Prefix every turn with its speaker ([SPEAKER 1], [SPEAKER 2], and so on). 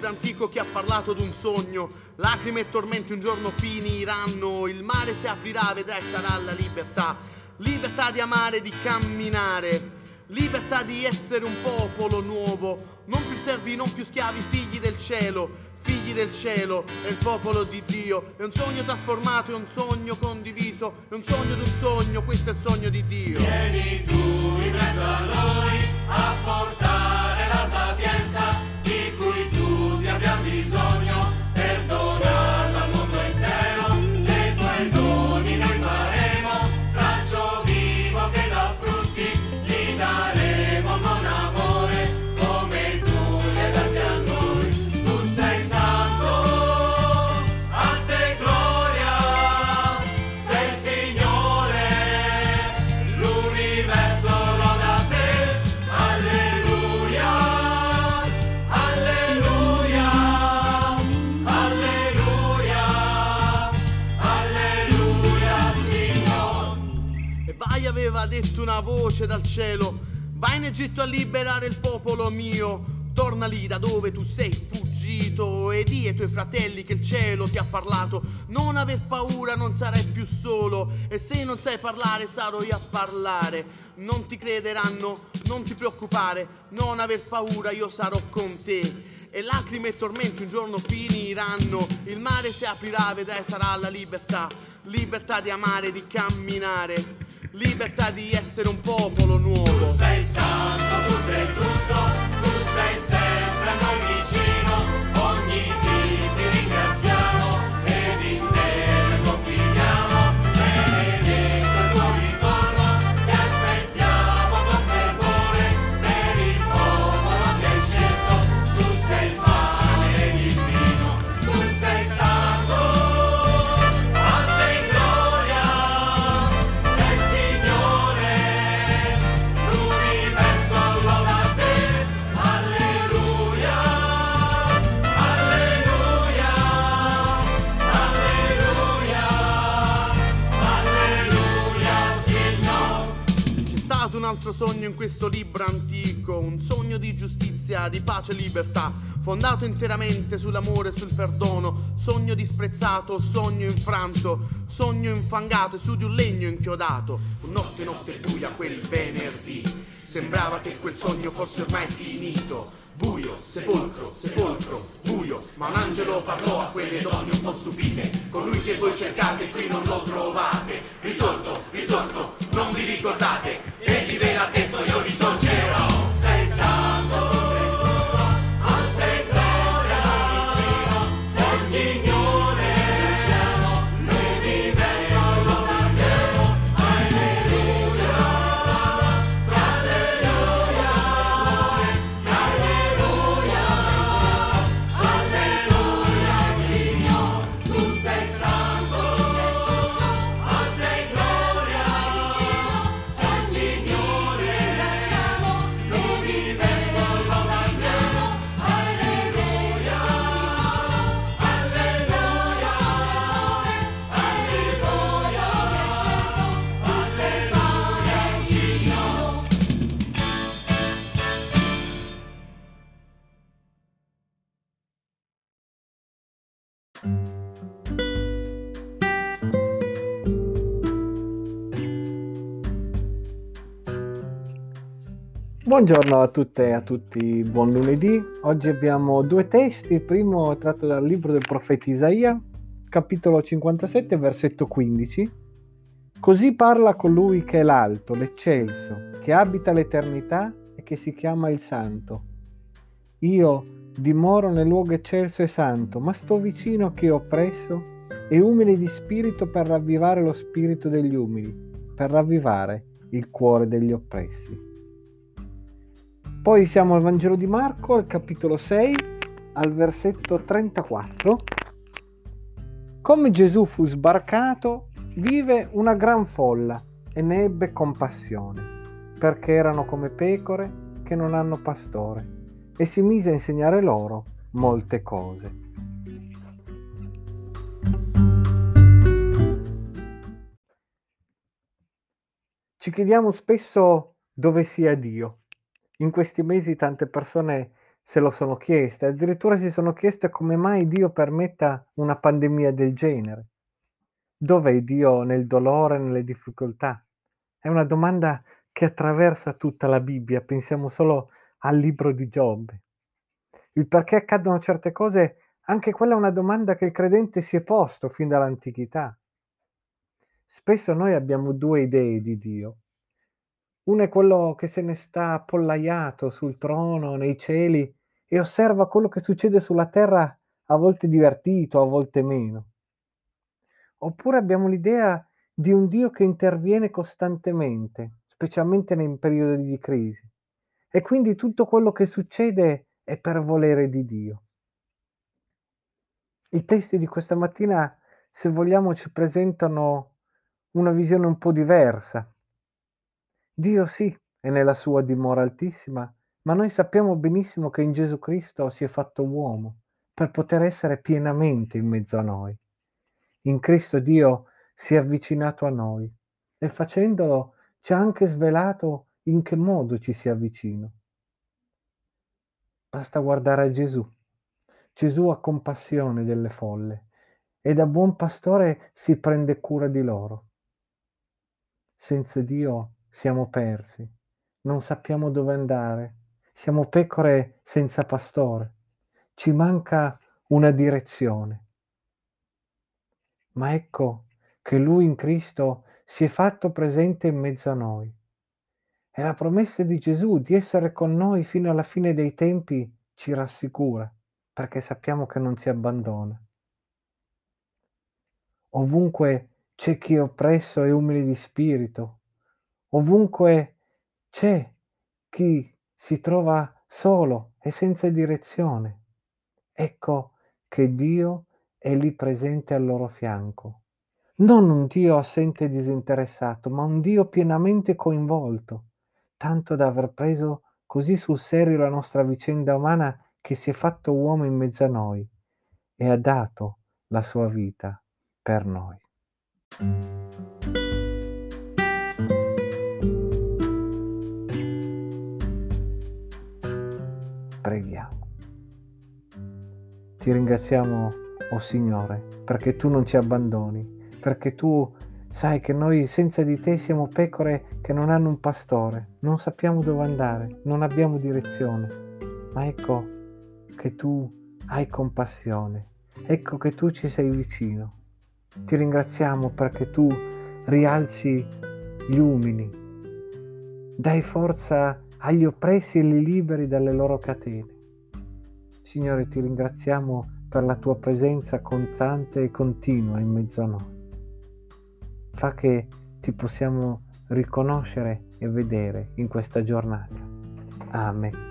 [SPEAKER 1] libro antico che ha parlato d'un sogno. Lacrime e tormenti un giorno finiranno, il mare si aprirà, vedrai sarà la libertà. Libertà di amare, di camminare. Libertà di essere un popolo nuovo, non più servi, non più schiavi, figli del cielo, figli del cielo, è il popolo di Dio, è un sogno trasformato, è un sogno condiviso, è un sogno di un sogno, questo è il sogno di Dio.
[SPEAKER 2] Vieni tu in mezzo a noi a portare
[SPEAKER 1] Vai aveva detto una voce dal cielo, vai in Egitto a liberare il popolo mio, torna lì da dove tu sei fuggito e di ai tuoi fratelli che il cielo ti ha parlato, non aver paura, non sarai più solo e se non sai parlare sarò io a parlare. Non ti crederanno, non ti preoccupare, non aver paura, io sarò con te. E lacrime e tormenti un giorno finiranno, il mare si aprirà, vedrai sarà la libertà, libertà di amare, di camminare, libertà di essere un popolo nuovo. Questo libro antico, un sogno di giustizia, di pace e libertà, fondato interamente sull'amore e sul perdono, sogno disprezzato, sogno infranto, sogno infangato e su di un legno inchiodato. Notte, notte buia quel venerdì, sembrava che quel sogno fosse ormai finito. Buio, sepolcro, sepolcro, buio, ma un angelo parlò a quelle donne un po' stupite. Colui che voi cercate qui non lo trovate. Risorto, risorto, non vi ricordate.
[SPEAKER 2] より
[SPEAKER 3] Buongiorno a tutte e a tutti, buon lunedì. Oggi abbiamo due testi, il primo tratto dal libro del profeta Isaia, capitolo 57, versetto 15. Così parla colui che è l'alto, l'eccelso, che abita l'eternità e che si chiama il santo. Io dimoro nel luogo eccelso e santo, ma sto vicino a chi è oppresso e umile di spirito per ravvivare lo spirito degli umili, per ravvivare il cuore degli oppressi. Poi siamo al Vangelo di Marco, al capitolo 6, al versetto 34. Come Gesù fu sbarcato, vive una gran folla e ne ebbe compassione, perché erano come pecore che non hanno pastore, e si mise a insegnare loro molte cose. Ci chiediamo spesso dove sia Dio. In questi mesi tante persone se lo sono chieste, addirittura si sono chieste come mai Dio permetta una pandemia del genere. Dov'è Dio nel dolore, nelle difficoltà? È una domanda che attraversa tutta la Bibbia, pensiamo solo al libro di Giobbe. Il perché accadono certe cose, anche quella è una domanda che il credente si è posto fin dall'antichità. Spesso noi abbiamo due idee di Dio. Uno è quello che se ne sta appollaiato sul trono, nei cieli, e osserva quello che succede sulla terra, a volte divertito, a volte meno. Oppure abbiamo l'idea di un Dio che interviene costantemente, specialmente nei periodi di crisi. E quindi tutto quello che succede è per volere di Dio. I testi di questa mattina, se vogliamo, ci presentano una visione un po' diversa. Dio sì, è nella sua dimora altissima, ma noi sappiamo benissimo che in Gesù Cristo si è fatto uomo per poter essere pienamente in mezzo a noi. In Cristo Dio si è avvicinato a noi e facendolo ci ha anche svelato in che modo ci si avvicina. Basta guardare a Gesù. Gesù ha compassione delle folle e da buon pastore si prende cura di loro. Senza Dio siamo persi, non sappiamo dove andare, siamo pecore senza pastore, ci manca una direzione. Ma ecco che Lui in Cristo si è fatto presente in mezzo a noi. E la promessa di Gesù di essere con noi fino alla fine dei tempi ci rassicura, perché sappiamo che non ci abbandona. Ovunque c'è chi è oppresso e umile di spirito, ovunque c'è chi si trova solo e senza direzione. Ecco che Dio è lì presente al loro fianco. Non un Dio assente e disinteressato, ma un Dio pienamente coinvolto, tanto da aver preso così sul serio la nostra vicenda umana che si è fatto uomo in mezzo a noi e ha dato la sua vita per noi. Preghiamo. Ti ringraziamo, o oh Signore, perché tu non ci abbandoni, perché tu sai che noi senza di te siamo pecore che non hanno un pastore, non sappiamo dove andare, non abbiamo direzione, ma ecco che tu hai compassione, ecco che tu ci sei vicino. Ti ringraziamo perché tu rialzi gli umili, dai forza agli oppressi e li liberi dalle loro catene. Signore, ti ringraziamo per la tua presenza costante e continua in mezzo a noi. Fa che ti possiamo riconoscere e vedere in questa giornata. Amen.